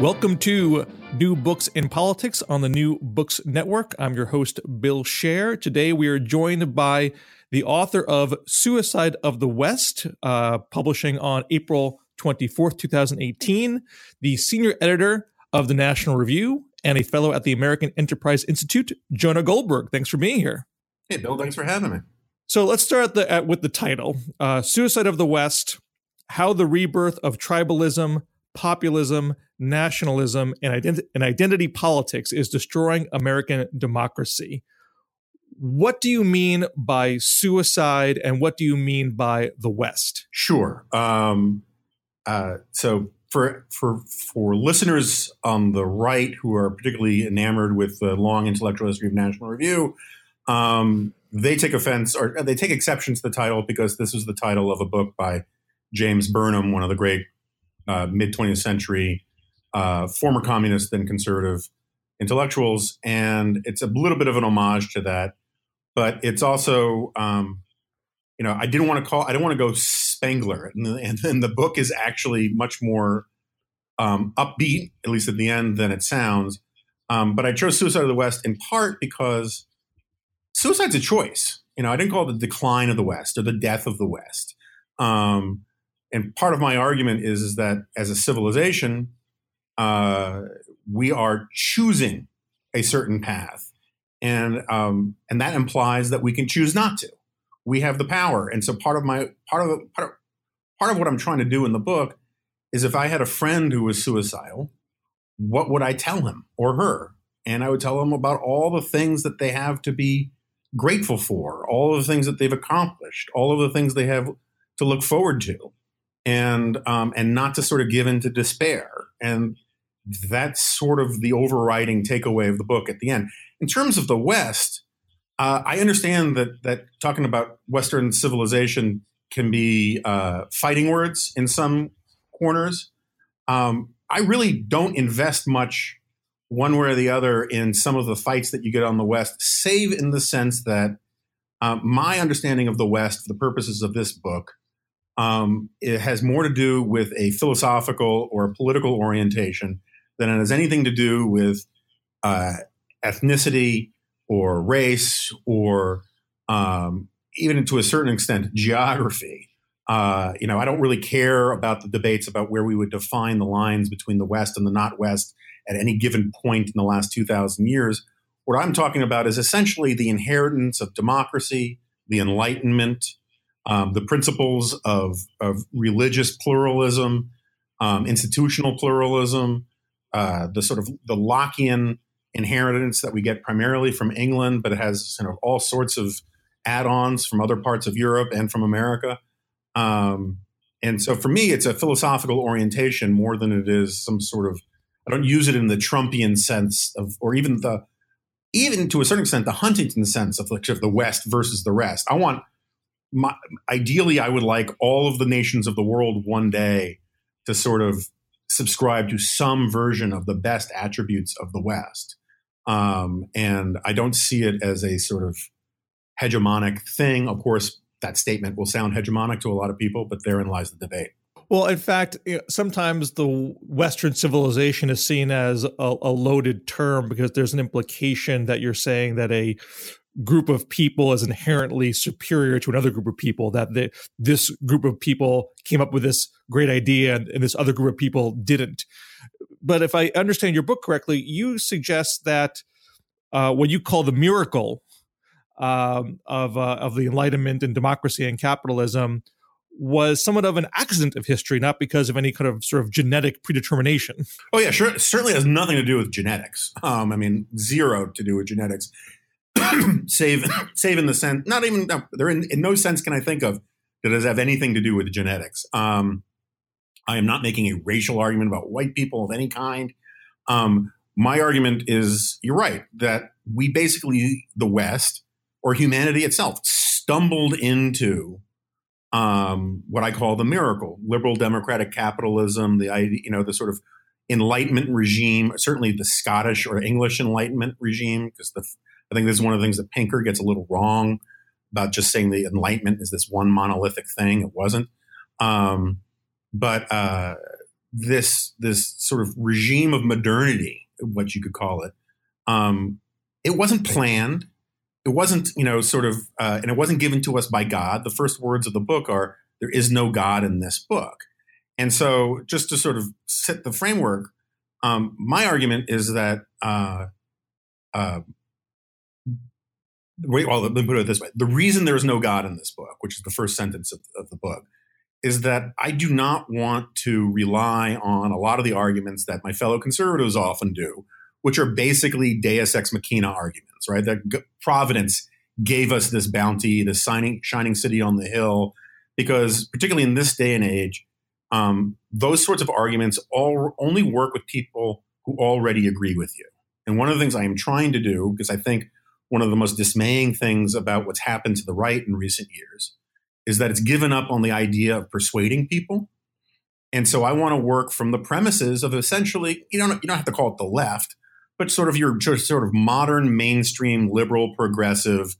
Welcome to New Books in Politics on the New Books Network. I'm your host, Bill Scher. Today we are joined by the author of Suicide of the West, uh, publishing on April 24th, 2018, the senior editor of the National Review, and a fellow at the American Enterprise Institute, Jonah Goldberg. Thanks for being here. Hey, Bill, thanks for having me. So let's start the, at, with the title uh, Suicide of the West How the Rebirth of Tribalism, Populism, nationalism, and, identi- and identity politics is destroying American democracy. What do you mean by suicide, and what do you mean by the West? Sure. Um, uh, so for for for listeners on the right who are particularly enamored with the long intellectual history of National Review, um, they take offense or they take exception to the title because this is the title of a book by James Burnham, one of the great uh, mid 20th century uh, former communist and conservative intellectuals, and it's a little bit of an homage to that. But it's also, um, you know, I didn't want to call, I didn't want to go Spengler, and, and then the book is actually much more um, upbeat, at least at the end, than it sounds. Um, but I chose Suicide of the West in part because suicide's a choice. You know, I didn't call it the decline of the West or the death of the West. Um, and part of my argument is, is that as a civilization, uh, we are choosing a certain path, and um, and that implies that we can choose not to. We have the power, and so part of my part of part of, part of what I'm trying to do in the book is if I had a friend who was suicidal, what would I tell him or her? And I would tell them about all the things that they have to be grateful for, all of the things that they've accomplished, all of the things they have to look forward to, and um, and not to sort of give in to despair. And that's sort of the overriding takeaway of the book at the end. In terms of the West, uh, I understand that that talking about Western civilization can be uh, fighting words in some corners. Um, I really don't invest much one way or the other in some of the fights that you get on the West, save in the sense that uh, my understanding of the West, for the purposes of this book, um, it has more to do with a philosophical or political orientation than it has anything to do with uh, ethnicity or race or um, even to a certain extent geography. Uh, you know, I don't really care about the debates about where we would define the lines between the West and the not West at any given point in the last 2,000 years. What I'm talking about is essentially the inheritance of democracy, the Enlightenment, um, the principles of, of religious pluralism, um, institutional pluralism, uh, the sort of the Lockean inheritance that we get primarily from England, but it has you know, all sorts of add-ons from other parts of Europe and from America. Um, and so for me, it's a philosophical orientation more than it is some sort of. I don't use it in the Trumpian sense of, or even the, even to a certain extent, the Huntington sense of like of the West versus the rest. I want, my, ideally, I would like all of the nations of the world one day to sort of subscribe to some version of the best attributes of the West. Um, and I don't see it as a sort of hegemonic thing. Of course, that statement will sound hegemonic to a lot of people, but therein lies the debate. Well, in fact, sometimes the Western civilization is seen as a, a, loaded term because there's an implication that you're saying that a group of people is inherently superior to another group of people that the, this group of people came up with this great idea and, and, this other group of people didn't but if i understand your book correctly you suggest that uh, what you call the miracle um, of uh, of the enlightenment and democracy and capitalism was somewhat of an accident of history, not because of any kind of sort of genetic predetermination. Oh yeah, sure. certainly has nothing to do with genetics. Um, I mean, zero to do with genetics. save save in the sense not even no, they're in, in no sense can I think of that does have anything to do with genetics. Um, I am not making a racial argument about white people of any kind. Um, my argument is you're right that we basically, the West or humanity itself, stumbled into um, what I call the miracle liberal democratic capitalism, the you know, the sort of Enlightenment regime, certainly the Scottish or English Enlightenment regime, because I think this is one of the things that Pinker gets a little wrong about just saying the Enlightenment is this one monolithic thing. It wasn't. Um, but uh, this this sort of regime of modernity, what you could call it, um, it wasn't planned. It wasn't, you know, sort of, uh, and it wasn't given to us by God. The first words of the book are, "There is no God in this book." And so, just to sort of set the framework, um, my argument is that, uh, uh, wait, well, let me put it this way: the reason there is no God in this book, which is the first sentence of, of the book, is that I do not want to rely on a lot of the arguments that my fellow conservatives often do, which are basically Deus ex machina arguments, right? That Providence gave us this bounty, this shining, shining city on the hill, because particularly in this day and age, um, those sorts of arguments all only work with people who already agree with you. And one of the things I am trying to do, because I think one of the most dismaying things about what's happened to the right in recent years is that it's given up on the idea of persuading people. And so I want to work from the premises of essentially, you don't, you don't have to call it the left, but sort of your sort of modern mainstream liberal progressive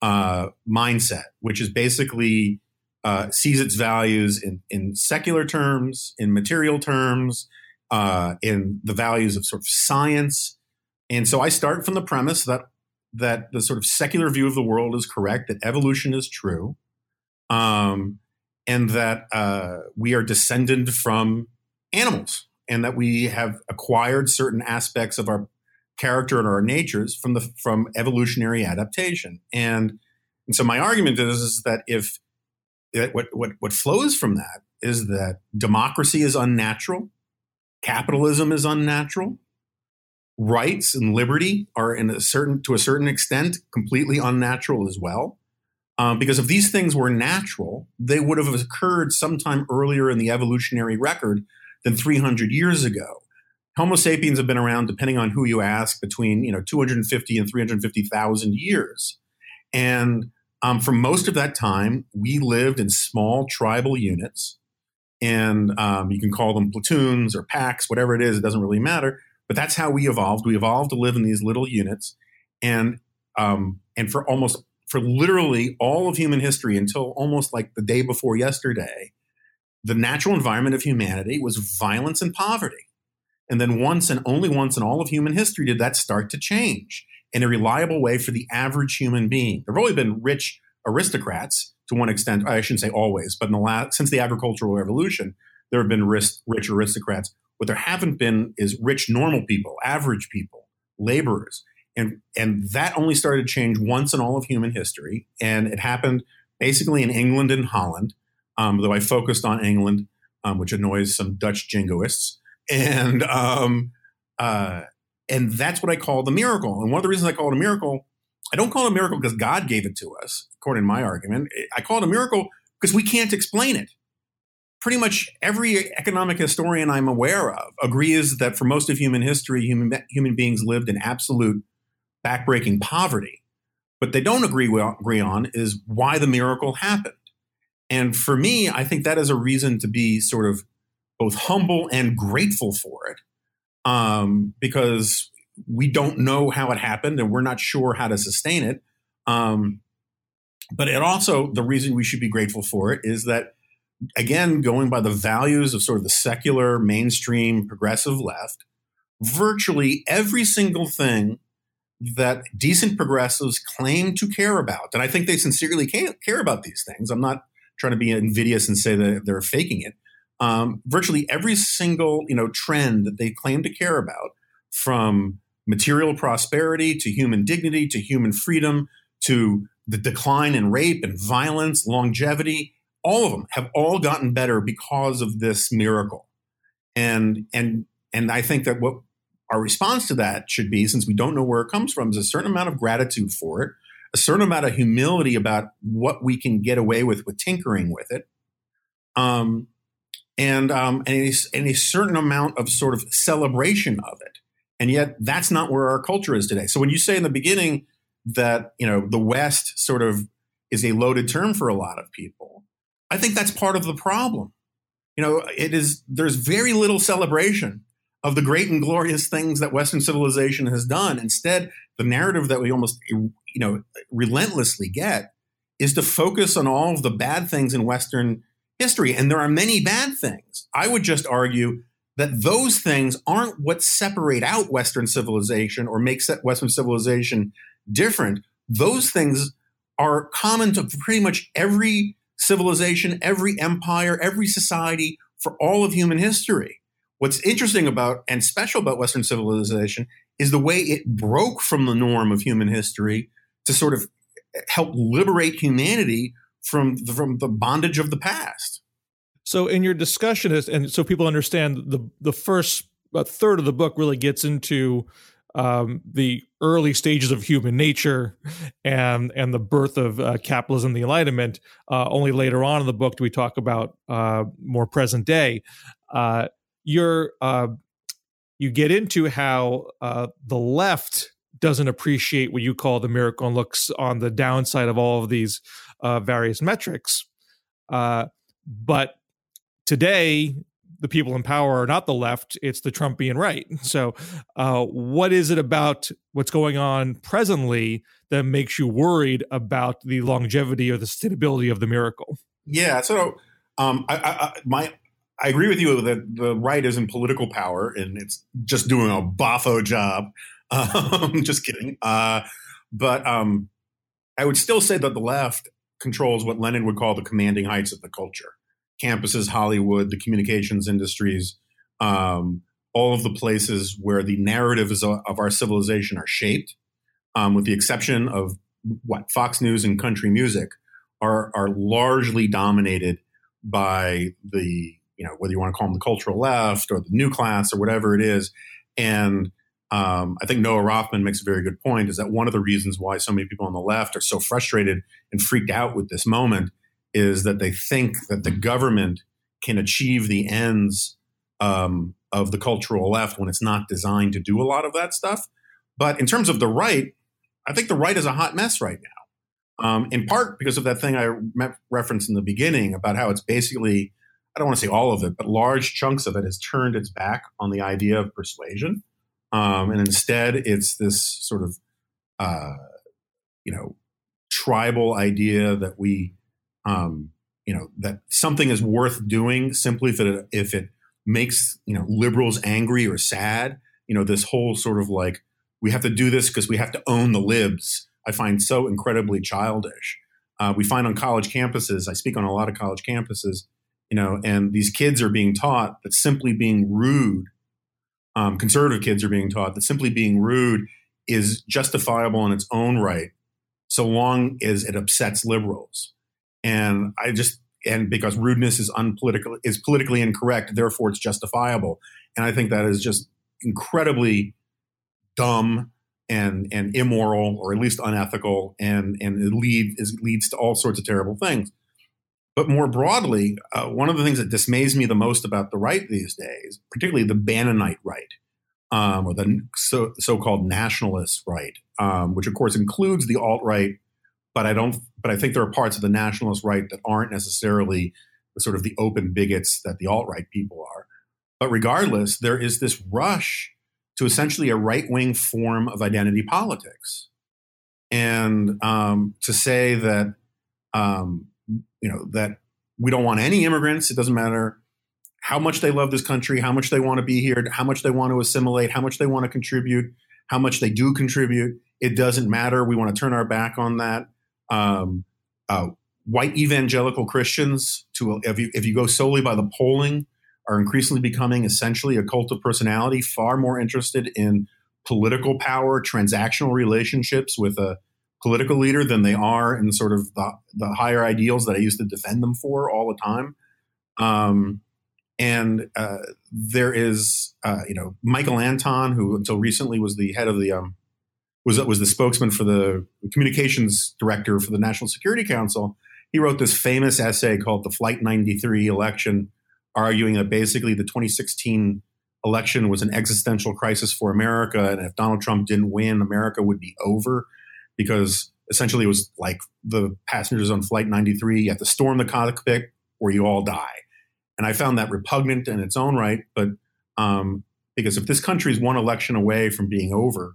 uh, mindset, which is basically uh, sees its values in, in secular terms, in material terms, uh, in the values of sort of science. And so I start from the premise that that the sort of secular view of the world is correct, that evolution is true, um, and that uh, we are descended from animals, and that we have acquired certain aspects of our character and our natures from the from evolutionary adaptation. And and so my argument is, is that if that what what what flows from that is that democracy is unnatural, capitalism is unnatural, rights and liberty are in a certain to a certain extent completely unnatural as well. Um, because if these things were natural, they would have occurred sometime earlier in the evolutionary record than 300 years ago. Homo sapiens have been around, depending on who you ask, between you know 250 and 350,000 years, and um, for most of that time, we lived in small tribal units, and um, you can call them platoons or packs, whatever it is. It doesn't really matter. But that's how we evolved. We evolved to live in these little units, and um, and for almost for literally all of human history until almost like the day before yesterday, the natural environment of humanity was violence and poverty. And then once and only once in all of human history did that start to change in a reliable way for the average human being. There have only been rich aristocrats to one extent. I shouldn't say always, but in the last since the agricultural revolution, there have been rich, rich aristocrats. What there haven't been is rich normal people, average people, laborers and and that only started to change once in all of human history, and it happened basically in England and Holland. Um, though I focused on England, um, which annoys some Dutch jingoists, and um, uh, and that's what I call the miracle. And one of the reasons I call it a miracle, I don't call it a miracle because God gave it to us, according to my argument. I call it a miracle because we can't explain it. Pretty much every economic historian I'm aware of agrees that for most of human history, human, human beings lived in absolute backbreaking poverty. But they don't agree, agree on is why the miracle happened. And for me, I think that is a reason to be sort of both humble and grateful for it um, because we don't know how it happened and we're not sure how to sustain it. Um, but it also, the reason we should be grateful for it is that, again, going by the values of sort of the secular, mainstream, progressive left, virtually every single thing that decent progressives claim to care about. And I think they sincerely care about these things. I'm not trying to be invidious and say that they're faking it. Um, virtually every single you know trend that they claim to care about, from material prosperity to human dignity to human freedom to the decline in rape and violence, longevity, all of them have all gotten better because of this miracle. And and and I think that what our response to that should be, since we don't know where it comes from, is a certain amount of gratitude for it, a certain amount of humility about what we can get away with with tinkering with it, um, and um, and, a, and a certain amount of sort of celebration of it. And yet, that's not where our culture is today. So when you say in the beginning that you know the West sort of is a loaded term for a lot of people, I think that's part of the problem. You know, it is there's very little celebration of the great and glorious things that Western civilization has done. Instead, the narrative that we almost you know relentlessly get is to focus on all of the bad things in Western history. And there are many bad things. I would just argue that those things aren't what separate out Western civilization or make Western civilization different. Those things are common to pretty much every civilization, every empire, every society for all of human history. What's interesting about and special about Western civilization is the way it broke from the norm of human history to sort of help liberate humanity from from the bondage of the past. So, in your discussion, and so people understand the the first third of the book really gets into um, the early stages of human nature and and the birth of uh, capitalism, the Enlightenment. Uh, only later on in the book do we talk about uh, more present day. Uh, you're uh, you get into how uh, the left doesn't appreciate what you call the miracle and looks on the downside of all of these various metrics. but today the people in power are not the left, it's the Trumpian right. So, uh, what is it about what's going on presently that makes you worried about the longevity or the sustainability of the miracle? Yeah. So, um, I, I, my, I agree with you that the right is in political power and it's just doing a boffo job. Um, just kidding. Uh, but um, I would still say that the left controls what Lenin would call the commanding heights of the culture campuses, Hollywood, the communications industries, um, all of the places where the narratives of our civilization are shaped, um, with the exception of what Fox News and country music, are are largely dominated by the you know whether you want to call them the cultural left or the new class or whatever it is, and um, I think Noah Rothman makes a very good point. Is that one of the reasons why so many people on the left are so frustrated and freaked out with this moment is that they think that the government can achieve the ends um, of the cultural left when it's not designed to do a lot of that stuff. But in terms of the right, I think the right is a hot mess right now. Um, in part because of that thing I referenced in the beginning about how it's basically, I don't want to say all of it, but large chunks of it has turned its back on the idea of persuasion. Um, and instead, it's this sort of, uh, you know, tribal idea that we um, you know that something is worth doing simply if it if it makes you know liberals angry or sad. You know this whole sort of like we have to do this because we have to own the libs. I find so incredibly childish. Uh, we find on college campuses. I speak on a lot of college campuses. You know, and these kids are being taught that simply being rude, um, conservative kids are being taught that simply being rude is justifiable in its own right, so long as it upsets liberals. And I just and because rudeness is unpolitical is politically incorrect, therefore it's justifiable. And I think that is just incredibly dumb and and immoral or at least unethical and and it lead, is, leads to all sorts of terrible things. But more broadly, uh, one of the things that dismays me the most about the right these days, particularly the Bannonite right, um, or the so, so-called nationalist right, um, which of course includes the alt-right but I don't. But I think there are parts of the nationalist right that aren't necessarily the sort of the open bigots that the alt right people are. But regardless, there is this rush to essentially a right wing form of identity politics, and um, to say that um, you know that we don't want any immigrants. It doesn't matter how much they love this country, how much they want to be here, how much they want to assimilate, how much they want to contribute, how much they do contribute. It doesn't matter. We want to turn our back on that um, uh, white evangelical Christians, to if you, if you go solely by the polling, are increasingly becoming essentially a cult of personality, far more interested in political power, transactional relationships with a political leader than they are in sort of the, the higher ideals that I used to defend them for all the time. Um, and uh, there is, uh, you know, Michael Anton, who until recently was the head of the um, was was the spokesman for the communications director for the National Security Council. He wrote this famous essay called "The Flight 93 Election arguing that basically the 2016 election was an existential crisis for America, and if Donald Trump didn't win, America would be over because essentially it was like the passengers on Flight 93: you have to storm the cockpit or you all die. And I found that repugnant in its own right, but um, because if this country is one election away from being over,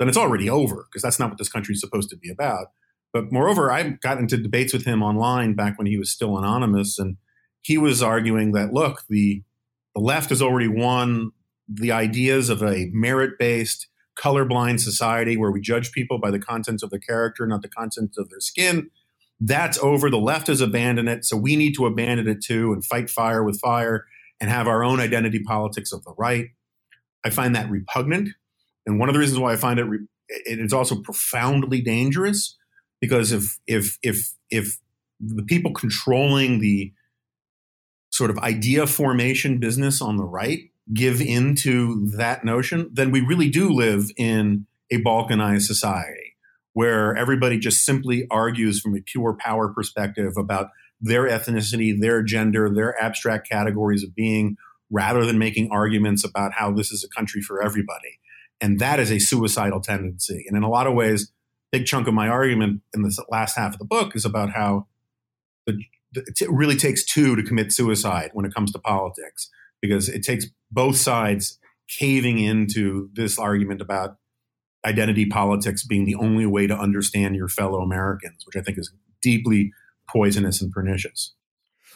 then it's already over because that's not what this country is supposed to be about. But moreover, I got into debates with him online back when he was still anonymous, and he was arguing that look, the the left has already won the ideas of a merit based, colorblind society where we judge people by the contents of their character, not the contents of their skin. That's over. The left has abandoned it. So we need to abandon it too and fight fire with fire and have our own identity politics of the right. I find that repugnant. And one of the reasons why I find it, re- it is also profoundly dangerous because if, if, if, if the people controlling the sort of idea formation business on the right give into that notion, then we really do live in a balkanized society where everybody just simply argues from a pure power perspective about their ethnicity, their gender, their abstract categories of being, rather than making arguments about how this is a country for everybody. And that is a suicidal tendency. And in a lot of ways, a big chunk of my argument in the last half of the book is about how the, it really takes two to commit suicide when it comes to politics, because it takes both sides caving into this argument about identity politics being the only way to understand your fellow Americans, which I think is deeply poisonous and pernicious.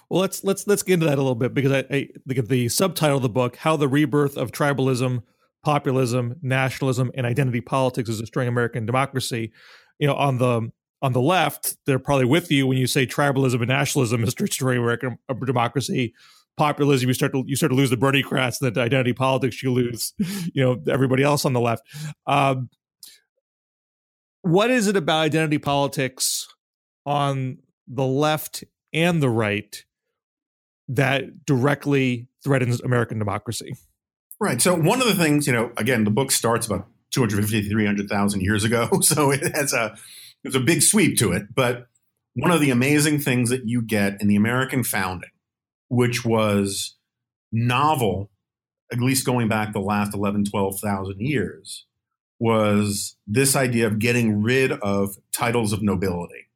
Well, let's let's let's get into that a little bit because I, I at the subtitle of the book: "How the Rebirth of Tribalism, Populism, Nationalism, and Identity Politics is Destroying American Democracy." You know, on the on the left, they're probably with you when you say tribalism and nationalism is destroying American democracy populism, you start to you start to lose the Berniecrats, that identity politics, you lose, you know, everybody else on the left. Um, what is it about identity politics on the left and the right that directly threatens American democracy? Right. So one of the things, you know, again, the book starts about 250, 300,000 years ago. So it has a, there's a big sweep to it. But one of the amazing things that you get in the American founding which was novel, at least going back the last 11, 12,000 years, was this idea of getting rid of titles of nobility,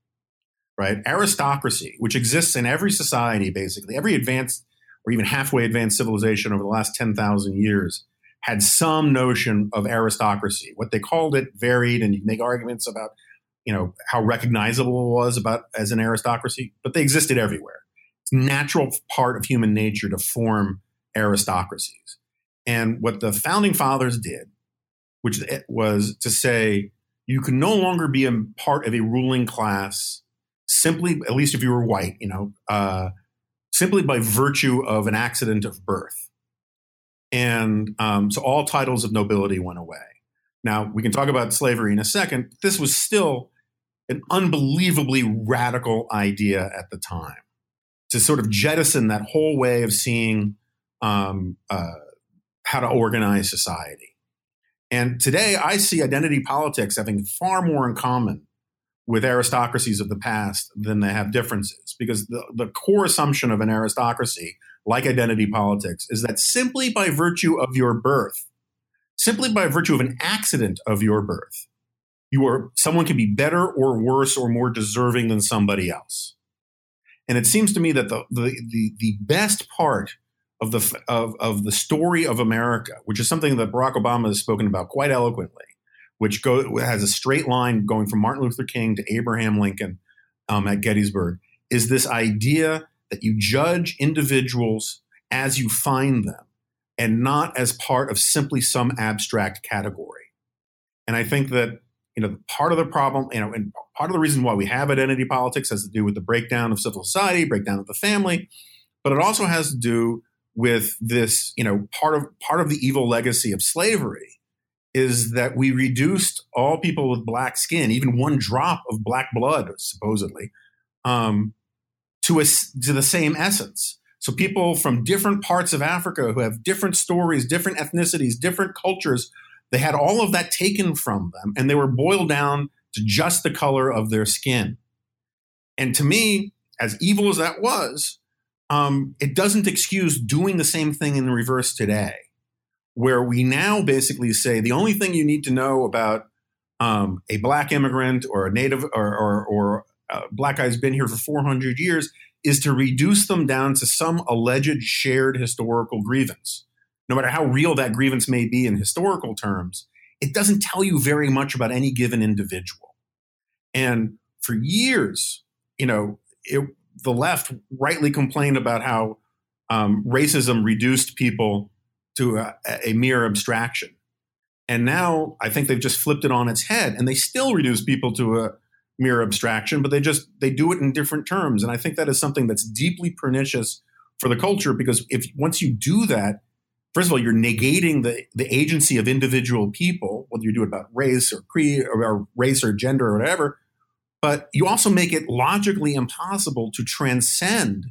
right? Aristocracy, which exists in every society, basically, every advanced or even halfway advanced civilization over the last 10,000 years had some notion of aristocracy. What they called it varied, and you make arguments about, you know, how recognizable it was about as an aristocracy, but they existed everywhere It's natural part of human nature to form aristocracies. And what the founding fathers did, which was to say, you can no longer be a part of a ruling class simply, at least if you were white, you know, uh, simply by virtue of an accident of birth. And um, so all titles of nobility went away. Now, we can talk about slavery in a second. This was still an unbelievably radical idea at the time to sort of jettison that whole way of seeing um, uh, how to organize society. And today, I see identity politics having far more in common with aristocracies of the past than they have differences. Because the, the core assumption of an aristocracy, like identity politics, is that simply by virtue of your birth, simply by virtue of an accident of your birth, you are someone can be better or worse or more deserving than somebody else. And it seems to me that the the the, the best part of the of, of the story of America, which is something that Barack Obama has spoken about quite eloquently, which go, has a straight line going from Martin Luther King to Abraham Lincoln um, at Gettysburg, is this idea that you judge individuals as you find them and not as part of simply some abstract category. And I think that you know, part of the problem, you know, and part of the reason why we have identity politics has to do with the breakdown of civil society, breakdown of the family, but it also has to do with this, you know, part of part of the evil legacy of slavery is that we reduced all people with black skin, even one drop of black blood, supposedly, um, to a, to the same essence. So people from different parts of Africa who have different stories, different ethnicities, different cultures they had all of that taken from them and they were boiled down to just the color of their skin. And to me, as evil as that was, um, it doesn't excuse doing the same thing in the reverse today, where we now basically say the only thing you need to know about um, a black immigrant or a native or, or, or uh, black guy who's been here for 400 years is to reduce them down to some alleged shared historical grievance. No matter how real that grievance may be in historical terms, it doesn't tell you very much about any given individual. And for years, you know, it, the left rightly complained about how um, racism reduced people to a, a, mere abstraction. And now I think they've just flipped it on its head and they still reduce people to a mere abstraction, but they just they do it in different terms. And I think that is something that's deeply pernicious for the culture because if once you do that, first of all, you're negating the, the agency of individual people, whether you do it about race or creed or, or race or gender or whatever, but you also make it logically impossible to transcend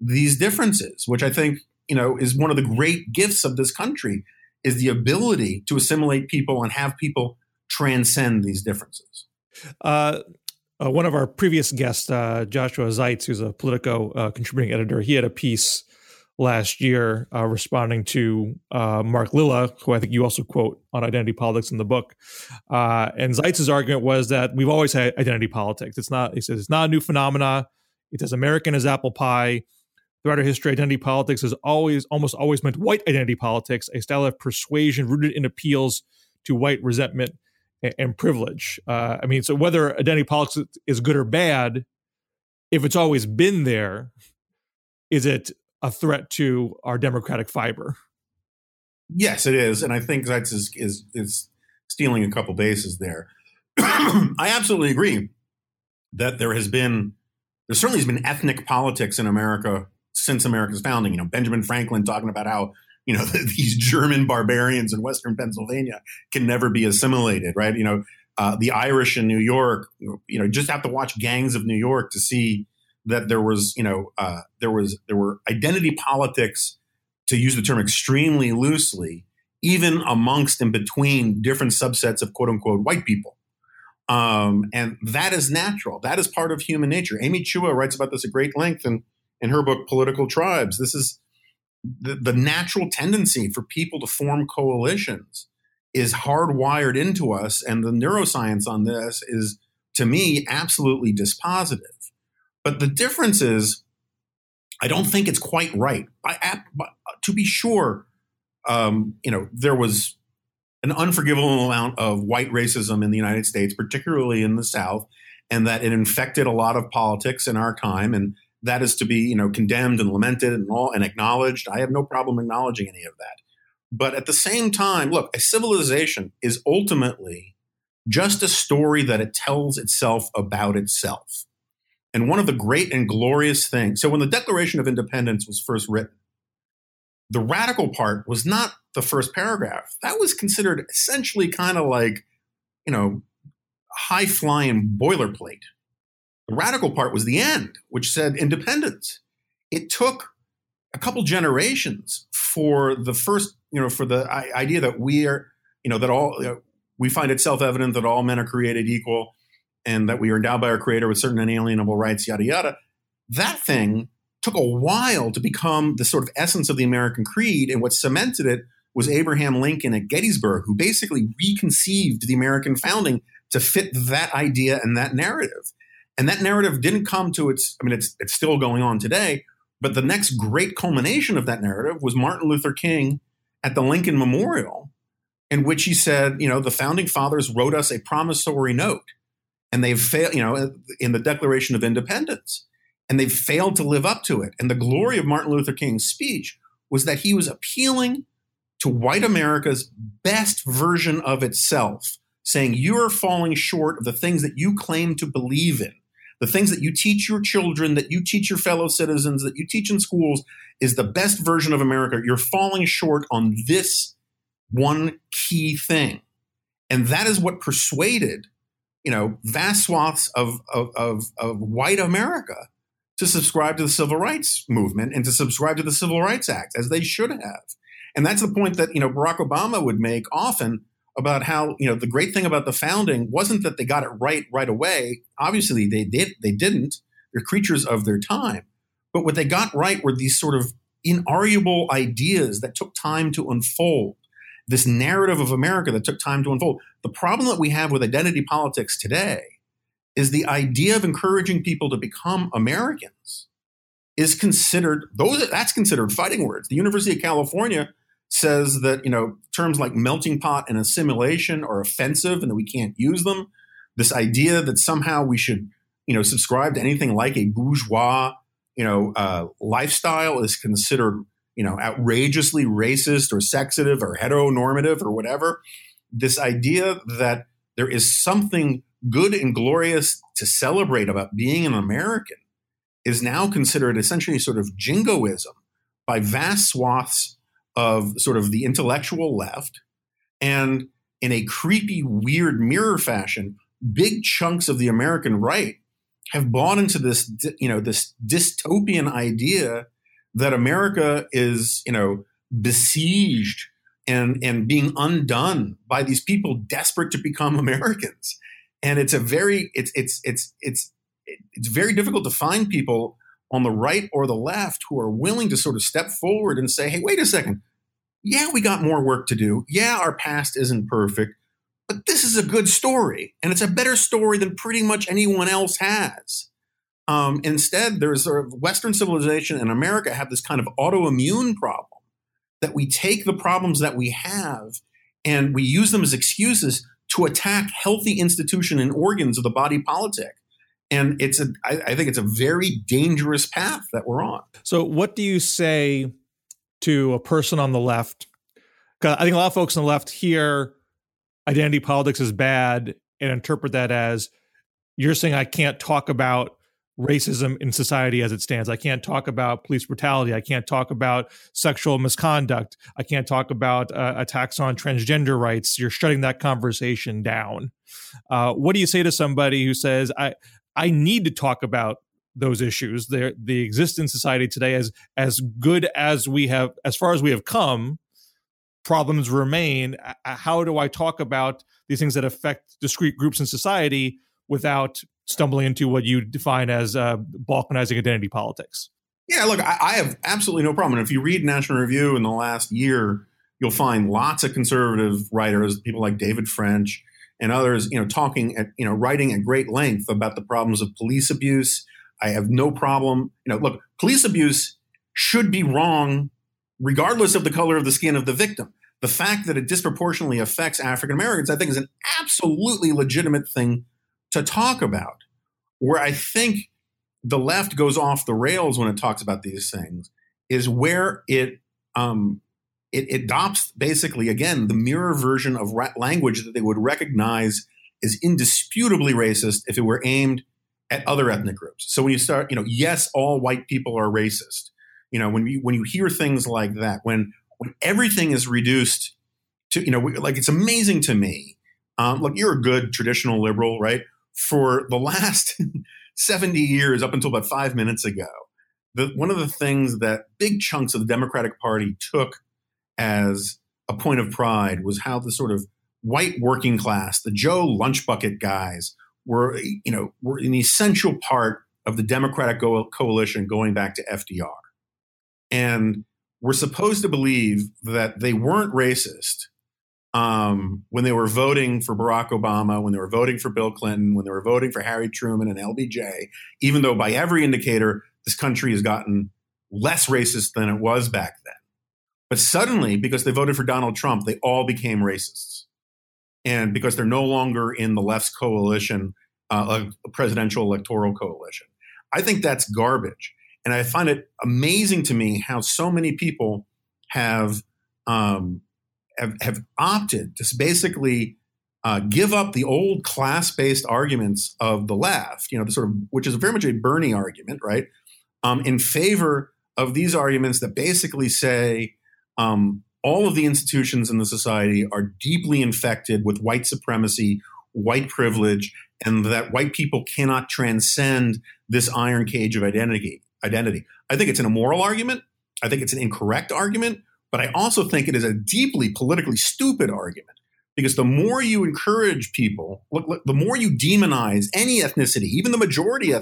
these differences, which I think, you know, is one of the great gifts of this country is the ability to assimilate people and have people transcend these differences. Uh, uh, one of our previous guests, uh, Joshua Zeitz, who's a Politico uh, contributing editor, he had a piece last year uh, responding to uh, Mark Lilla, who I think you also quote on identity politics in the book. And Zeitz's argument was that we've always had identity politics. It's not, he says, it's not a new phenomena. It's as American as apple pie. Throughout our history, identity politics has always, almost always meant white identity politics, a style of persuasion rooted in appeals to white resentment and, and privilege. Uh, I mean, so whether identity politics is good or bad, if it's always been there, is it a threat to our democratic fiber. Yes, it is, and I think that's is is, is stealing a couple bases there. I absolutely agree that there has been there certainly has been ethnic politics in America since America's founding. You know, Benjamin Franklin talking about how you know these German barbarians in Western Pennsylvania can never be assimilated, right? You know, uh, the Irish in New York. You know, just have to watch Gangs of New York to see that there was, you know, uh, there was there were identity politics, to use the term extremely loosely, even amongst and between different subsets of quote unquote white people. Um, and that is natural. That is part of human nature. Amy Chua writes about this at great length in, in her book, Political Tribes. This is the, the natural tendency for people to form coalitions is hardwired into us. And the neuroscience on this is, to me, absolutely dispositive. But the difference is, I don't think it's quite right. I, to be sure, um, you know, there was an unforgivable amount of white racism in the United States, particularly in the South, and that it infected a lot of politics in our time, and that is to be, you know, condemned and lamented and all and acknowledged. I have no problem acknowledging any of that. But at the same time, look, a civilization is ultimately just a story that it tells itself about itself. And one of the great and glorious things so, when the Declaration of Independence was first written, the radical part was not the first paragraph. That was considered essentially kind of like, you know, high flying boilerplate. The radical part was the end, which said independence. It took a couple generations for the first, you know, for the idea that we are, you know, that all, you know, we find it self evident that all men are created equal and that we are endowed by our creator with certain inalienable rights, yada, yada. That thing took a while to become the sort of essence of the American creed. And what cemented it was Abraham Lincoln at Gettysburg, who basically reconceived the American founding to fit that idea and that narrative. And that narrative didn't come to its, I mean, it's, it's still going on today, but the next great culmination of that narrative was Martin Luther King at the Lincoln Memorial, in which he said, you know, the founding fathers wrote us a promissory note and they've failed, you know, in the Declaration of Independence, and they've failed to live up to it. And the glory of Martin Luther King's speech was that he was appealing to white America's best version of itself, saying, You are falling short of the things that you claim to believe in. The things that you teach your children, that you teach your fellow citizens, that you teach in schools is the best version of America. You're falling short on this one key thing. And that is what persuaded you know, vast swaths of, of, of, of white America to subscribe to the civil rights movement and to subscribe to the Civil Rights Act, as they should have. And that's the point that, you know, Barack Obama would make often about how, you know, the great thing about the founding wasn't that they got it right right away. Obviously they did they didn't. They're creatures of their time. But what they got right were these sort of inarguable ideas that took time to unfold. This narrative of America that took time to unfold. The problem that we have with identity politics today is the idea of encouraging people to become Americans is considered those that's considered fighting words. The University of California says that you know terms like melting pot and assimilation are offensive and that we can't use them. This idea that somehow we should you know subscribe to anything like a bourgeois you know uh, lifestyle is considered you know outrageously racist or sexative or heteronormative or whatever. This idea that there is something good and glorious to celebrate about being an American is now considered essentially sort of jingoism by vast swaths of sort of the intellectual left. And in a creepy, weird mirror fashion, big chunks of the American right have bought into this, you know, this dystopian idea that America is, you know, besieged and and being undone by these people desperate to become Americans and it's a very it's it's it's it's it's very difficult to find people on the right or the left who are willing to sort of step forward and say, "Hey, wait a second. Yeah, we got more work to do. Yeah, our past isn't perfect, but this is a good story, and it's a better story than pretty much anyone else has." Um, instead, there's of Western civilization and America have this kind of autoimmune problem that we take the problems that we have and we use them as excuses to attack healthy institution and organs of the body politic. And it's a, I, I think it's a very dangerous path that we're on. So, what do you say to a person on the left? Because I think a lot of folks on the left hear identity politics is bad and interpret that as you're saying I can't talk about racism in society as it stands. I can't talk about police brutality. I can't talk about sexual misconduct. I can't talk about uh, attacks on transgender rights. You're shutting that conversation down. Uh, what do you say to somebody who says, "I I need to talk about those issues. They they exist in society today as as good as we have, as far as we have come." Problems remain. How do I talk about these things that affect discrete groups in society without stumbling into what you define as uh, balkanizing identity politics. Yeah, look, I, I, have absolutely no problem. And if you read National Review in the last year, you'll find lots of conservative writers, people like David French and others, you know, talking at, you know, writing at great length about the problems of police abuse. I have no problem. You know, look, police abuse should be wrong regardless of the color of the skin of the victim. The fact that it disproportionately affects African Americans, I think, is an absolutely legitimate thing to talk about. Where I think the left goes off the rails when it talks about these things is where it um, it, adopts basically again the mirror version of ra- language that they would recognize as indisputably racist if it were aimed at other ethnic groups. So when you start, you know, yes, all white people are racist. You know, when you when you hear things like that, when when everything is reduced to, you know, like it's amazing to me. Um, look, you're a good traditional liberal, right? for the last 70 years, up until about five minutes ago, the, one of the things that big chunks of the Democratic Party took as a point of pride was how the sort of white working class, the Joe lunchbucket guys, were you know were an essential part of the Democratic coalition going back to FDR, and we're supposed to believe that they weren't racist um, when they were voting for Barack Obama, when they were voting for Bill Clinton, when they were voting for Harry Truman and LBJ, even though by every indicator this country has gotten less racist than it was back then. But suddenly, because they voted for Donald Trump, they all became racists. And because they're no longer in the left's coalition, uh, a presidential electoral coalition. I think that's garbage. And I find it amazing to me how so many people have um, have, have opted to basically uh, give up the old class-based arguments of the left, you know, the sort of which is very much a Bernie argument, right, um, in favor of these arguments that basically say um, all of the institutions in the society are deeply infected with white supremacy, white privilege, and that white people cannot transcend this iron cage of identity. Identity. I think it's an immoral argument. I think it's an incorrect argument. But I also think it is a deeply politically stupid argument because the more you encourage people, look, look, the more you demonize any ethnicity, even the majority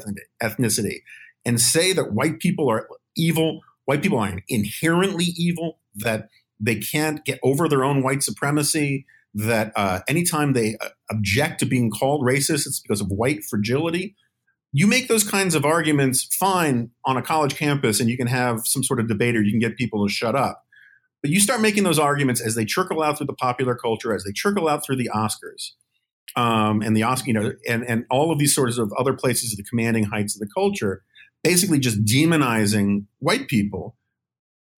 ethnicity, and say that white people are evil, white people are inherently evil, that they can't get over their own white supremacy, that uh, anytime they uh, object to being called racist, it's because of white fragility. You make those kinds of arguments fine on a college campus and you can have some sort of debate or you can get people to shut up. But you start making those arguments as they trickle out through the popular culture, as they trickle out through the Oscars, um, and the Oscar, you know, and and all of these sorts of other places of the commanding heights of the culture, basically just demonizing white people.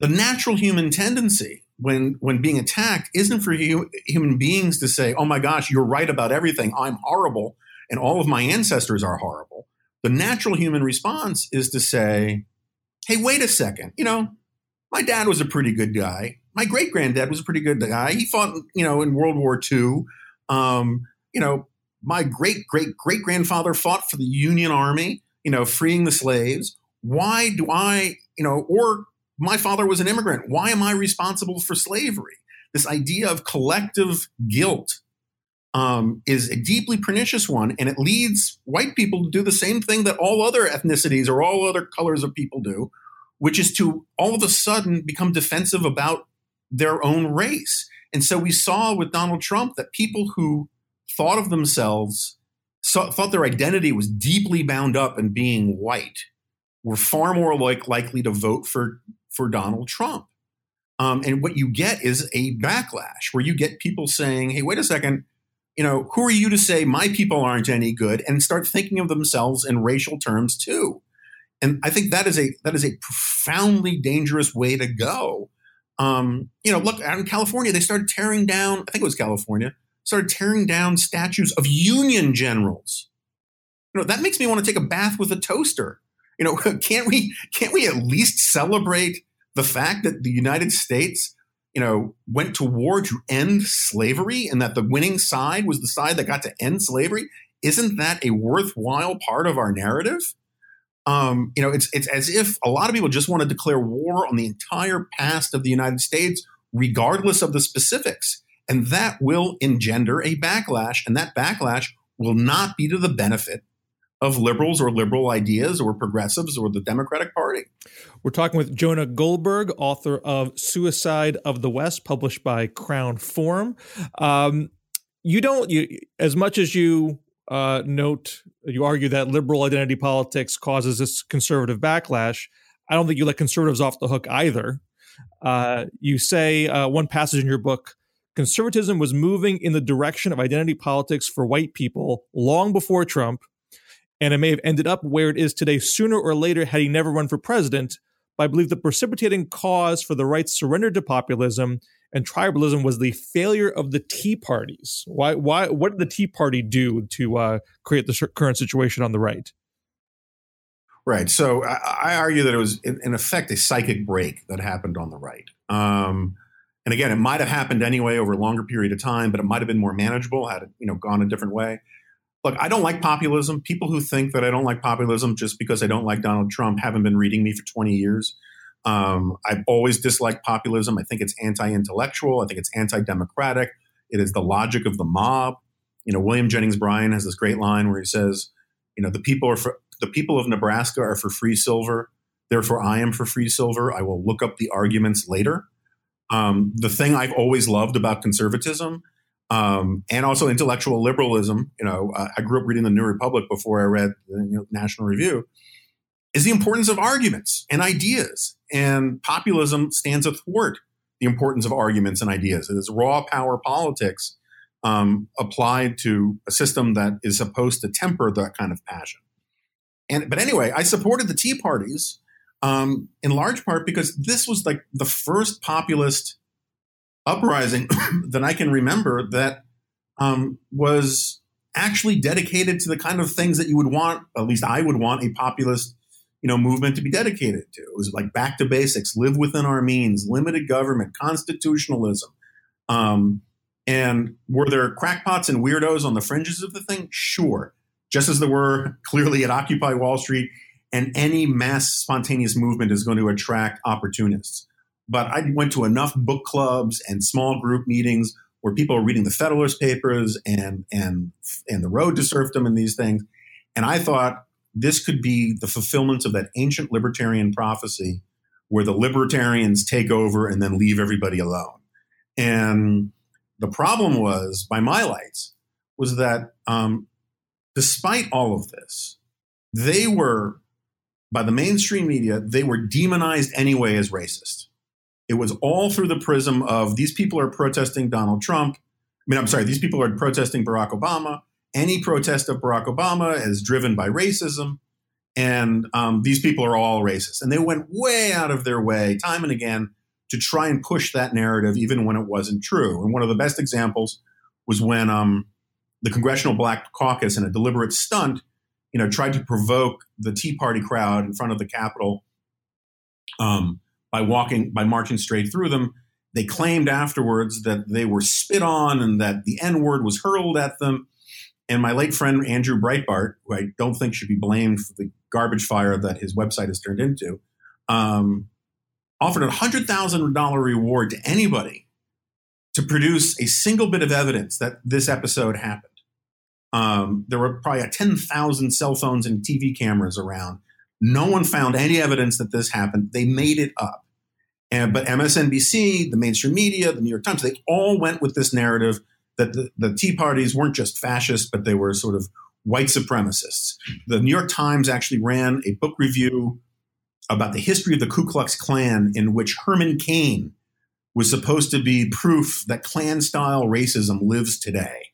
The natural human tendency when when being attacked isn't for hu- human beings to say, "Oh my gosh, you're right about everything. I'm horrible, and all of my ancestors are horrible." The natural human response is to say, "Hey, wait a second. You know, my dad was a pretty good guy. My great granddad was a pretty good guy. He fought, you know, in World War II. Um, you know, my great great great grandfather fought for the Union Army, you know, freeing the slaves. Why do I, you know, or my father was an immigrant. Why am I responsible for slavery? This idea of collective guilt um, is a deeply pernicious one, and it leads white people to do the same thing that all other ethnicities or all other colors of people do, which is to all of a sudden become defensive about their own race. And so we saw with Donald Trump that people who thought of themselves, thought their identity was deeply bound up in being white, were far more like likely to vote for for Donald Trump. Um, and what you get is a backlash where you get people saying, "Hey, wait a second, you know, who are you to say my people aren't any good?" and start thinking of themselves in racial terms too and I think that is a that is a profoundly dangerous way to go. Um, you know, look out in California, they started tearing down. I think it was California started tearing down statues of Union generals. You know, that makes me want to take a bath with a toaster. You know, can't we can't we at least celebrate the fact that the United States, you know, went to war to end slavery and that the winning side was the side that got to end slavery? Isn't that a worthwhile part of our narrative? um, you know, it's it's as if a lot of people just want to declare war on the entire past of the United States, regardless of the specifics, and that will engender a backlash, and that backlash will not be to the benefit of liberals or liberal ideas or progressives or the Democratic Party. We're talking with Jonah Goldberg, author of Suicide of the West, published by Crown Forum. Um, you don't, you, as much as you uh, note you argue that liberal identity politics causes this conservative backlash. I don't think you let conservatives off the hook either. Uh, you say uh, one passage in your book conservatism was moving in the direction of identity politics for white people long before Trump, and it may have ended up where it is today sooner or later had he never run for president. But I believe the precipitating cause for the right's surrender to populism and tribalism was the failure of the Tea parties. Why? Why? What did the Tea Party do to uh, create the current situation on the right? Right. So I, I argue that it was, in, in, effect, a psychic break that happened on the right. Um, and again, it might have happened anyway over a longer period of time, but it might have been more manageable had it, you know, gone a different way. Look, I don't like populism. People who think that I don't like populism just because I don't like Donald Trump haven't been reading me for 20 years. Um, I've always disliked populism. I think it's anti-intellectual. I think it's anti-democratic. It is the logic of the mob. You know, William Jennings Bryan has this great line where he says, "You know, the people are for the people of Nebraska are for free silver. Therefore, I am for free silver. I will look up the arguments later." Um, the thing I've always loved about conservatism um, and also intellectual liberalism. You know, uh, I grew up reading the New Republic before I read the you know, National Review is the importance of arguments and ideas. And populism stands athwart the importance of arguments and ideas. It is raw power politics um, applied to a system that is supposed to temper that kind of passion. And but anyway, I supported the Tea parties um, in large part because this was like the first populist uprising that I can remember that um, was actually dedicated to the kind of things that you would want, at least I would want, a populist you know, movement to be dedicated to. It was like back to basics, live within our means, limited government, constitutionalism. Um, and were there crackpots and weirdos on the fringes of the thing? Sure. Just as there were clearly at Occupy Wall Street, and any mass spontaneous movement is going to attract opportunists. But I went to enough book clubs and small group meetings where people are reading the Federalist Papers and and and the Road to Serfdom and these things, and I thought this could be the fulfillment of that ancient libertarian prophecy where the libertarians take over and then leave everybody alone. And the problem was, by my lights, was that um, despite all of this, they were, by the mainstream media, they were demonized anyway as racist. It was all through the prism of these people are protesting Donald Trump. I mean, I'm sorry, these people are protesting Barack Obama. Any protest of Barack Obama is driven by racism. And um, these people are all racist. And they went way out of their way, time and again, to try and push that narrative, even when it wasn't true. And one of the best examples was when um, the Congressional Black Caucus, in a deliberate stunt, you know, tried to provoke the Tea Party crowd in front of the Capitol um, by walking, by marching straight through them. They claimed afterwards that they were spit on and that the N word was hurled at them. And my late friend Andrew Breitbart, who I don't think should be blamed for the garbage fire that his website has turned into, um, offered a hundred thousand dollar reward to anybody to produce a single bit of evidence that this episode happened. Um, there were probably 10,000 cell phones and TV cameras around. No one found any evidence that this happened. They made it up. And, but MSNBC, the mainstream media, the New York Times, they all went with this narrative that the, the Tea Parties weren't just fascists, but they were sort of white supremacists. The New York Times actually ran a book review about the history of the Ku Klux Klan, in which Herman Cain was supposed to be proof that Klan style racism lives today.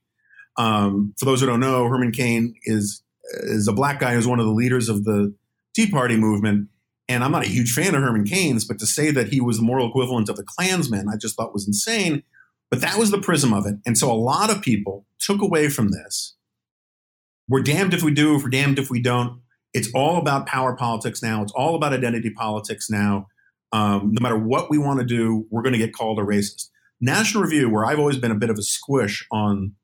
Um, for those who don't know, Herman Cain is is a black guy who's one of the leaders of the Tea Party movement. And I'm not a huge fan of Herman Cain's, but to say that he was the moral equivalent of the Klansman, I just thought was insane. But that was the prism of it. And so a lot of people took away from this. We're damned if we do, if we're damned if we don't. It's all about power politics now. It's all about identity politics now. Um, no matter what we want to do, we're going to get called a racist. National Review, where I've always been a bit of a squish on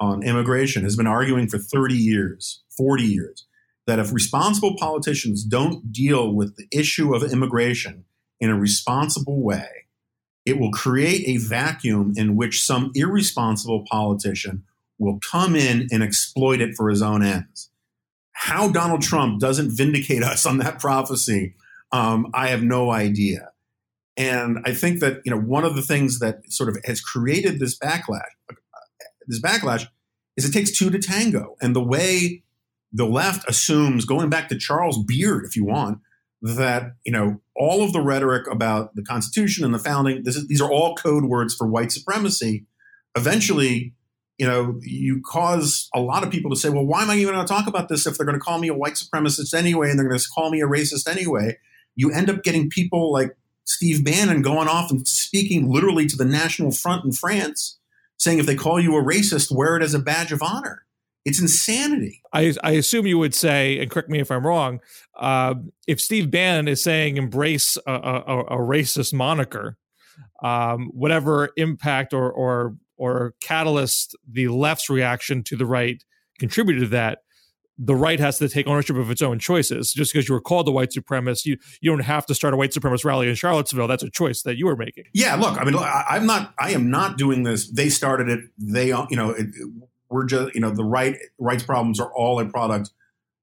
on immigration, has been arguing for 30 years, 40 years, that if responsible politicians don't deal with the issue of immigration in a responsible way, it will create a vacuum in which some irresponsible politician will come in and exploit it for his own ends. How Donald Trump doesn't vindicate us on that prophecy, um, I have no idea. And I think that you know one of the things that sort of has created this backlash this backlash is it takes two to tango. And the way the left assumes, going back to Charles Beard, if you want, that you know all of the rhetoric about the Constitution and the founding, is, these are all code words for white supremacy. Eventually, you know, you cause a lot of people to say, "Well, why am I even going to talk about this if they're going to call me a white supremacist anyway, and they're going to call me a racist anyway?" You end up getting people like Steve Bannon going off and speaking literally to the National Front in France saying if they call you a racist, wear it as a badge of honor. It's insanity. I, I assume you would say, and correct me if I'm wrong, uh, if Steve Bannon is saying embrace a, a, a racist moniker, um, whatever impact or, or or catalyst the left's reaction to the right contributed to that, the right has to take ownership of its own choices. Just because you were called a white supremacist, you you don't have to start a white supremacist rally in Charlottesville. That's a choice that you were making. Yeah, look, I mean, I, am not, I am not doing this. They started it. They, you know, it, we're just, you know, the right rights problems are all a product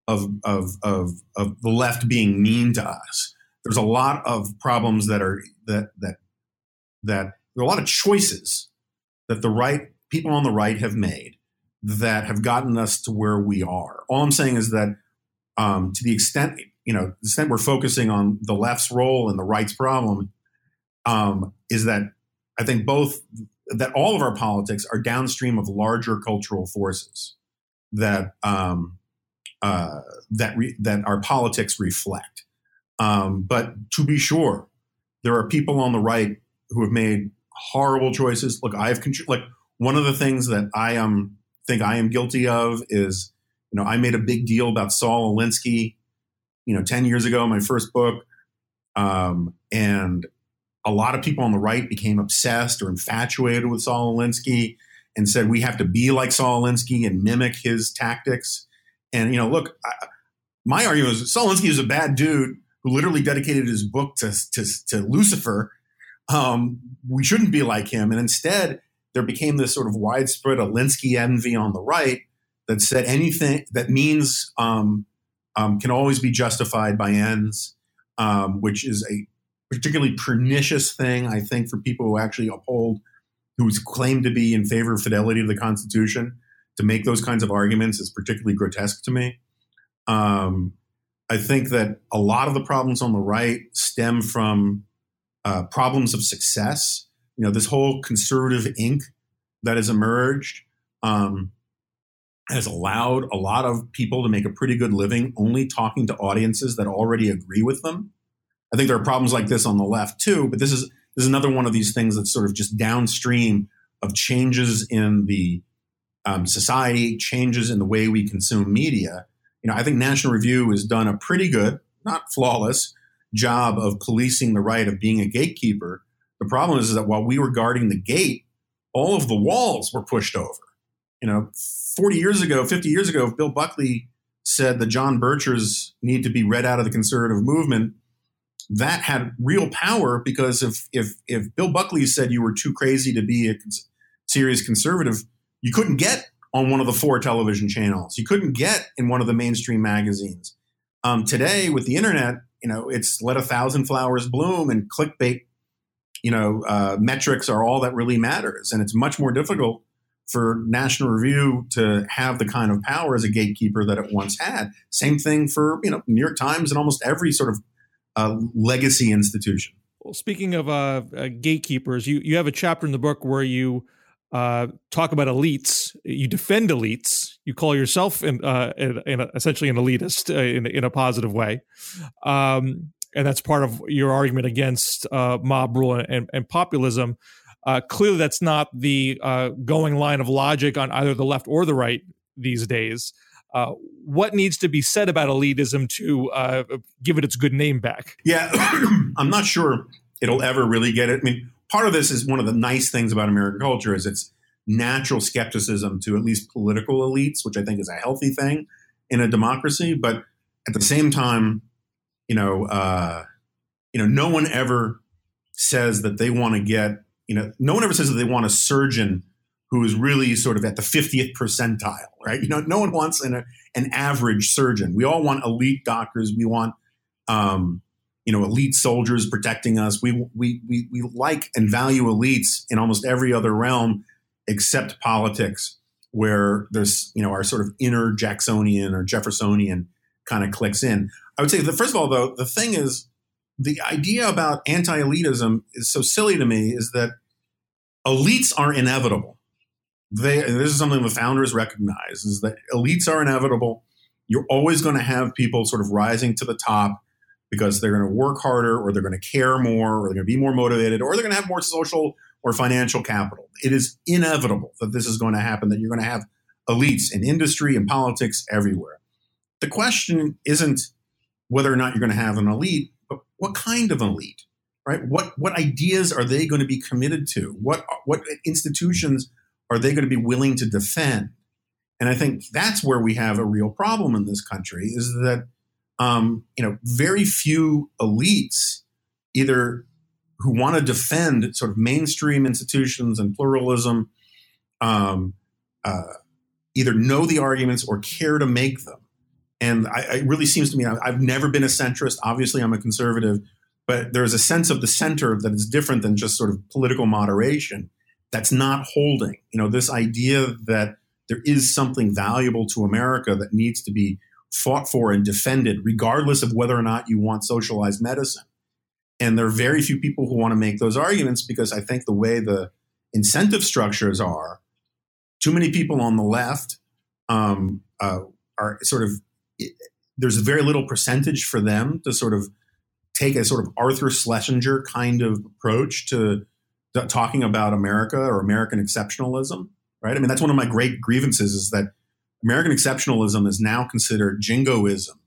of of of of the left being mean to us. There's a lot of problems that are that that that there are a lot of choices that the right people on the right have made that have gotten us to where we are. All I'm saying is that um, to the extent you know, the extent we're focusing on the left's role and the right's problem, um, is that I think both that all of our politics are downstream of larger cultural forces that um, uh, that re- that our politics reflect. Um, but to be sure, there are people on the right who have made horrible choices. Look, I've contr- like one of the things that I am um, think I am guilty of is, you know, I made a big deal about Saul Alinsky, you know, 10 years ago, my first book. Um, and a lot of people on the right became obsessed or infatuated with Saul Alinsky and said, we have to be like Saul Alinsky and mimic his tactics. And, you know, look, I, my argument is Saul Alinsky is a bad dude who literally dedicated his book to, to, to Lucifer. Um, we shouldn't be like him. And instead, there became this sort of widespread Alinsky envy on the right that said anything that means um, um, can always be justified by ends, um, which is a particularly pernicious thing, I think, for people who actually uphold, who claim to be in favor of fidelity to the Constitution. To make those kinds of arguments is particularly grotesque to me. Um, I think that a lot of the problems on the right stem from uh, problems of success. You know, this whole conservative Inc. that has emerged um, has allowed a lot of people to make a pretty good living only talking to audiences that already agree with them. I think there are problems like this on the left too, but this is this is another one of these things that's sort of just downstream of changes in the um, society, changes in the way we consume media. You know, I think National Review has done a pretty good, not flawless, job of policing the right of being a gatekeeper. The problem is, is that while we were guarding the gate, all of the walls were pushed over. You know, 40 years ago, 50 years ago, if Bill Buckley said the John Birchers need to be read out of the conservative movement, that had real power because if if if Bill Buckley said you were too crazy to be a serious conservative, you couldn't get on one of the four television channels. You couldn't get in one of the mainstream magazines. Um, today, with the internet, you know, it's let a thousand flowers bloom, and clickbait, you know, uh, metrics are all that really matters, and it's much more difficult for National Review to have the kind of power as a gatekeeper that it once had. Same thing for you know New York Times and almost every sort of uh, legacy institution. Well, speaking of uh, uh, gatekeepers, you you have a chapter in the book where you uh, talk about elites. You defend elites. You call yourself uh, essentially an elitist in, in a positive way, um, and that's part of your argument against mob rule and, and populism. clearly, that's not the going line of logic on either the left or the right these days. Uh, what needs to be said about elitism to uh, give it its good name back? Yeah, I'm not sure it'll ever really get it. I mean, part of this is one of the nice things about American culture is its natural skepticism to at least political elites, which I think is a healthy thing in a democracy. But at the same time, you know, uh, you know, no one ever says that they want to get, you know, no one ever says that they want a surgeon who is really sort of at the 50th percentile, right? You know, no one wants an, an average surgeon. We all want elite doctors. We want, um, you know, elite soldiers protecting us. We, we, we, we like and value elites in almost every other realm except politics, where there's, you know, our sort of inner Jacksonian or Jeffersonian kind of clicks in. I would say that, first of all, though, the thing is, the idea about anti elitism is so silly to me is that elites are inevitable they this is something the founders recognize is that elites are inevitable. You're always going to have people sort of rising to the top because they're going to work harder or they're going to care more or they're going to be more motivated or they're going to have more social or financial capital. It is inevitable that this is going to happen, that you're going to have elites in industry and politics everywhere. The question isn't whether or not you're going to have an elite, but what kind of elite, right? What, what ideas are they going to be committed to? What, what institutions are they going to be willing to defend? And I think that's where we have a real problem in this country is that um, you know very few elites either who want to defend sort of mainstream institutions and pluralism um, uh, either know the arguments or care to make them. And I, it really seems to me I've never been a centrist. Obviously, I'm a conservative, but there's a sense of the center that is different than just sort of political moderation that's not holding. You know, this idea that there is something valuable to America that needs to be fought for and defended, regardless of whether or not you want socialized medicine. And there are very few people who want to make those arguments because I think the way the incentive structures are, too many people on the left um, uh, are sort of, there's very little percentage for them to sort of take a sort of Arthur Schlesinger kind of approach to talking about America or American exceptionalism, right? I mean, that's one of my great grievances is that American exceptionalism is now considered jingoism,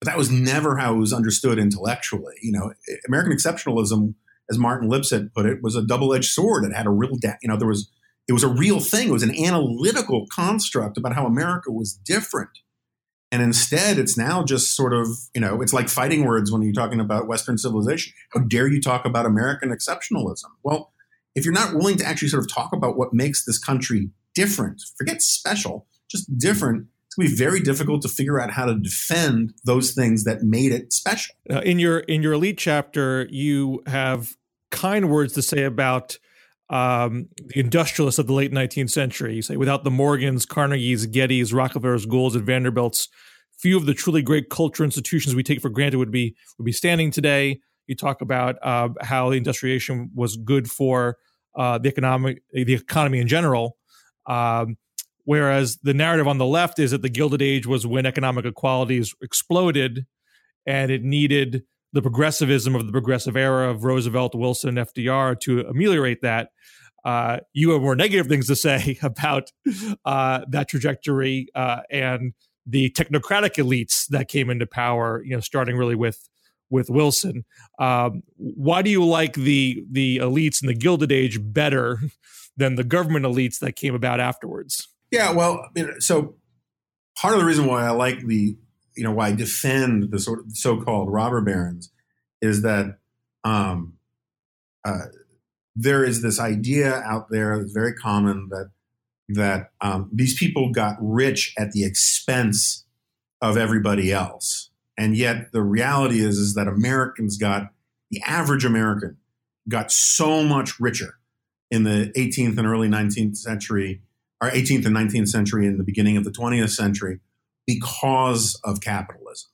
but that was never how it was understood intellectually. You know, American exceptionalism, as Martin Lipset put it, was a double-edged sword. It had a real, de- you know, there was it was a real thing. It was an analytical construct about how America was different. And instead, it's now just sort of, you know, it's like fighting words when you're talking about Western civilization. How dare you talk about American exceptionalism? Well, if you're not willing to actually sort of talk about what makes this country different, forget special, just different, it's going to be very difficult to figure out how to defend those things that made it special. Uh, in your in your elite chapter, you have kind words to say about um, the industrialists of the late 19th century. You say, without the Morgans, Carnegies, Gettys, Rockefellers, Goulds, and Vanderbilts, few of the truly great culture institutions we take for granted would be would be standing today. You talk about uh, how the industrialization was good for uh, the economic the economy in general. Um, whereas the narrative on the left is that the Gilded Age was when economic equalities exploded, and it needed the progressivism of the progressive era of Roosevelt, Wilson, FDR to ameliorate that. Uh, you have more negative things to say about uh, that trajectory uh, and the technocratic elites that came into power. You know, starting really with with Wilson. Um, why do you like the the elites in the Gilded Age better than the government elites that came about afterwards? Yeah, well, so part of the reason why I like the you know why I defend the sort of so-called robber barons is that um, uh, there is this idea out there that's very common that that um, these people got rich at the expense of everybody else, and yet the reality is is that Americans got the average American got so much richer in the 18th and early 19th century, or 18th and 19th century, and the beginning of the 20th century, because of capitalism.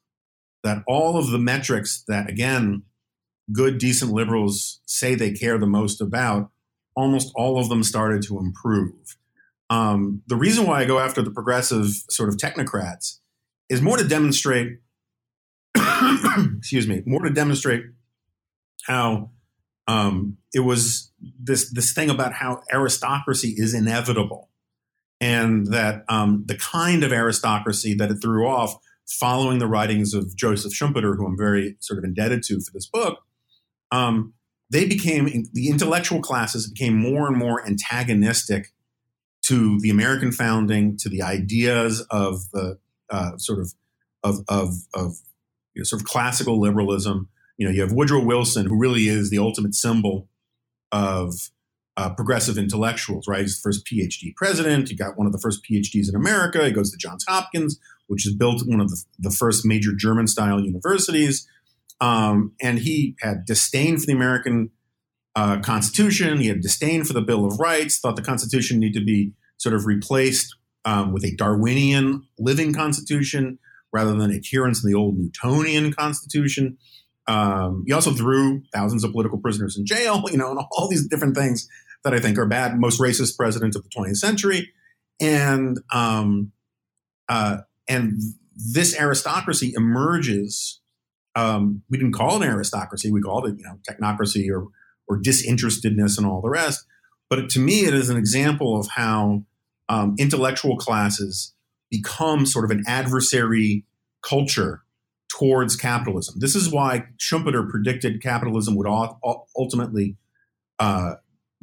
That all of the metrics that, again, good, decent liberals say they care the most about, almost all of them started to improve. Um, the reason why I go after the progressive sort of technocrats is more to demonstrate, excuse me, more to demonstrate how um, it was this this thing about how aristocracy is inevitable and that um, the kind of aristocracy that it threw off following the writings of Joseph Schumpeter, who I'm very sort of indebted to for this book, um, they became the intellectual classes became more and more antagonistic to the American founding, to the ideas of the uh, sort of of of, of you know, sort of classical liberalism. You know, you have Woodrow Wilson, who really is the ultimate symbol of uh, progressive intellectuals, right? He's the first PhD president. He got one of the first PhDs in America. He goes to Johns Hopkins, which is built one of the, the first major German style universities. Um, and he had disdain for the American uh, Constitution. He had disdain for the Bill of Rights, thought the Constitution needed to be sort of replaced um, with a Darwinian living Constitution rather than adherence to the old Newtonian Constitution. Um, he also threw thousands of political prisoners in jail, you know, and all these different things that I think are bad. Most racist president of the 20th century, and um, uh, and this aristocracy emerges. Um, we didn't call it an aristocracy; we called it, you know, technocracy or or disinterestedness and all the rest. But to me, it is an example of how um, intellectual classes become sort of an adversary culture towards capitalism. This is why Schumpeter predicted capitalism would ultimately uh,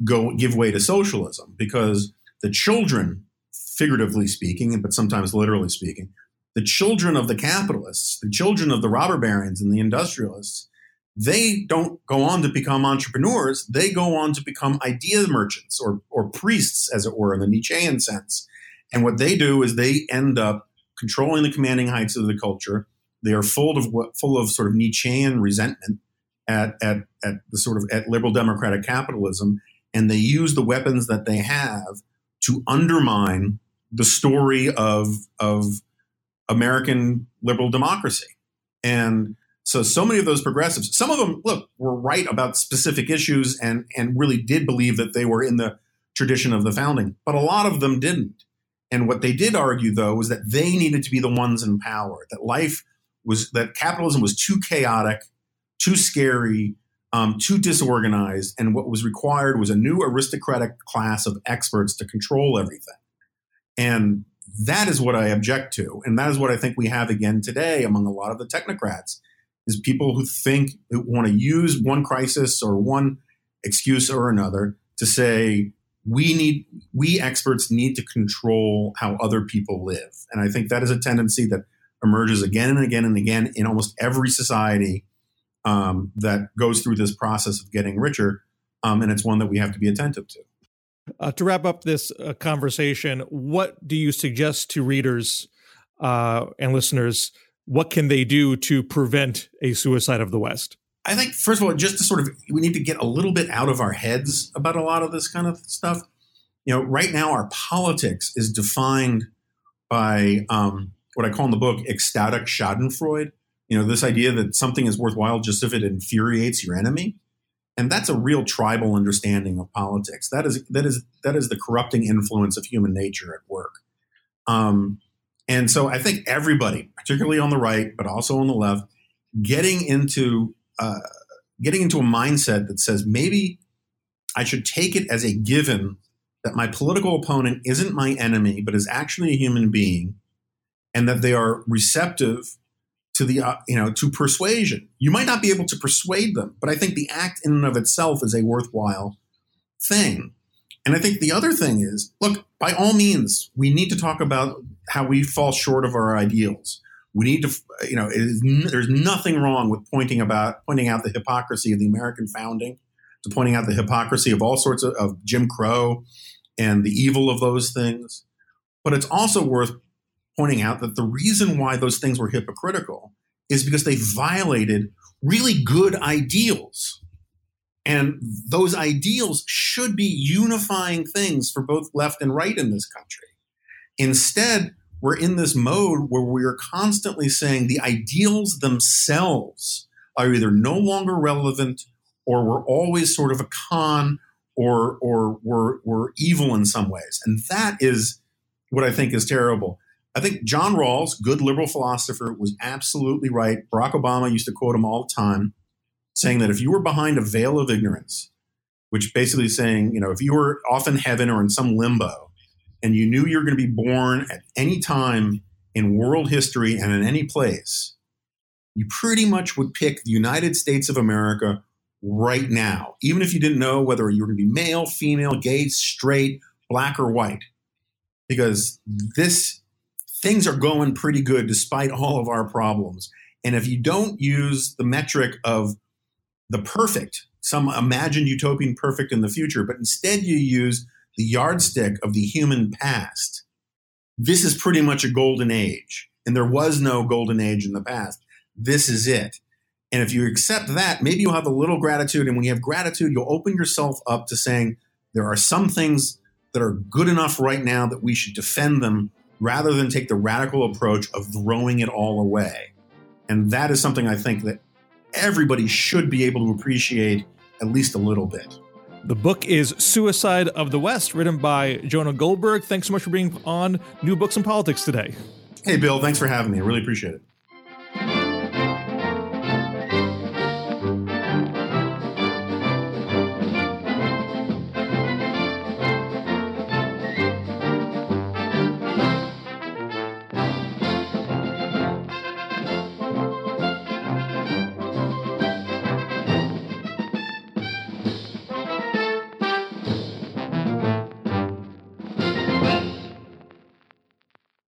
go give way to socialism because the children, figuratively speaking, but sometimes literally speaking, the children of the capitalists, the children of the robber barons and the industrialists, they don't go on to become entrepreneurs. They go on to become idea merchants or, or priests, as it were, in the Nietzschean sense. And what they do is they end up controlling the commanding heights of the culture they are full of full of sort of Nietzschean resentment at, at, at the sort of at liberal democratic capitalism, and they use the weapons that they have to undermine the story of of American liberal democracy. And so, so many of those progressives, some of them, look, were right about specific issues and and really did believe that they were in the tradition of the founding, but a lot of them didn't. And what they did argue, though, was that they needed to be the ones in power. That life was that capitalism was too chaotic, too scary, um, too disorganized, and what was required was a new aristocratic class of experts to control everything. And that is what I object to, and that is what I think we have again today among a lot of the technocrats is people who think who want to use one crisis or one excuse or another to say we need we experts need to control how other people live and i think that is a tendency that emerges again and again and again in almost every society um, that goes through this process of getting richer. Um, and it's one that we have to be attentive to. Uh, to wrap up this uh, conversation, what do you suggest to readers uh, and listeners, what can they do to prevent a suicide of the West? I think, first of all, just to sort of, we need to get a little bit out of our heads about a lot of this kind of stuff. You know, right now, our politics is defined by um, what I call in the book ecstatic Schadenfreude. You know, this idea that something is worthwhile just if it infuriates your enemy. And that's a real tribal understanding of politics. That is that is that is the corrupting influence of human nature at work. Um, and so I think everybody, particularly on the right, but also on the left, getting into uh, getting into a mindset that says maybe I should take it as a given that my political opponent isn't my enemy, but is actually a human being, and that they are receptive to the uh, you know to persuasion. You might not be able to persuade them, but I think the act in and of itself is a worthwhile thing. And I think the other thing is, look, by all means, we need to talk about how we fall short of our ideals. We need to, you know, there's nothing wrong with pointing about pointing out the hypocrisy of the American founding, to pointing out the hypocrisy of all sorts of, of Jim Crow and the evil of those things. But it's also worth pointing out that the reason why those things were hypocritical is because they violated really good ideals. And those ideals should be unifying things for both left and right in this country. Instead, we're in this mode where we are constantly saying the ideals themselves are either no longer relevant or we're always sort of a con or or we're, we're evil in some ways. And that is what I think is terrible. I think John Rawls, good liberal philosopher, was absolutely right. Barack Obama used to quote him all the time, saying that if you were behind a veil of ignorance, which basically saying, you know, if you were off in heaven or in some limbo, and you knew you were going to be born at any time in world history and in any place, you pretty much would pick the United States of America right now, even if you didn't know whether you were going to be male, female, gay, straight, black, or white, because this things are going pretty good despite all of our problems. And if you don't use the metric of the perfect, some imagined utopian perfect in the future, but instead you use the yardstick of the human past, this is pretty much a golden age. And there was no golden age in the past. This is it. And if you accept that, maybe you'll have a little gratitude. And when you have gratitude, you'll open yourself up to saying, there are some things that are good enough right now that we should defend them rather than take the radical approach of throwing it all away. And that is something I think that everybody should be able to appreciate at least a little bit. The book is Suicide of the West, written by Jonah Goldberg. Thanks so much for being on New Books in Politics today. Hey, Bill. Thanks for having me. I really appreciate it.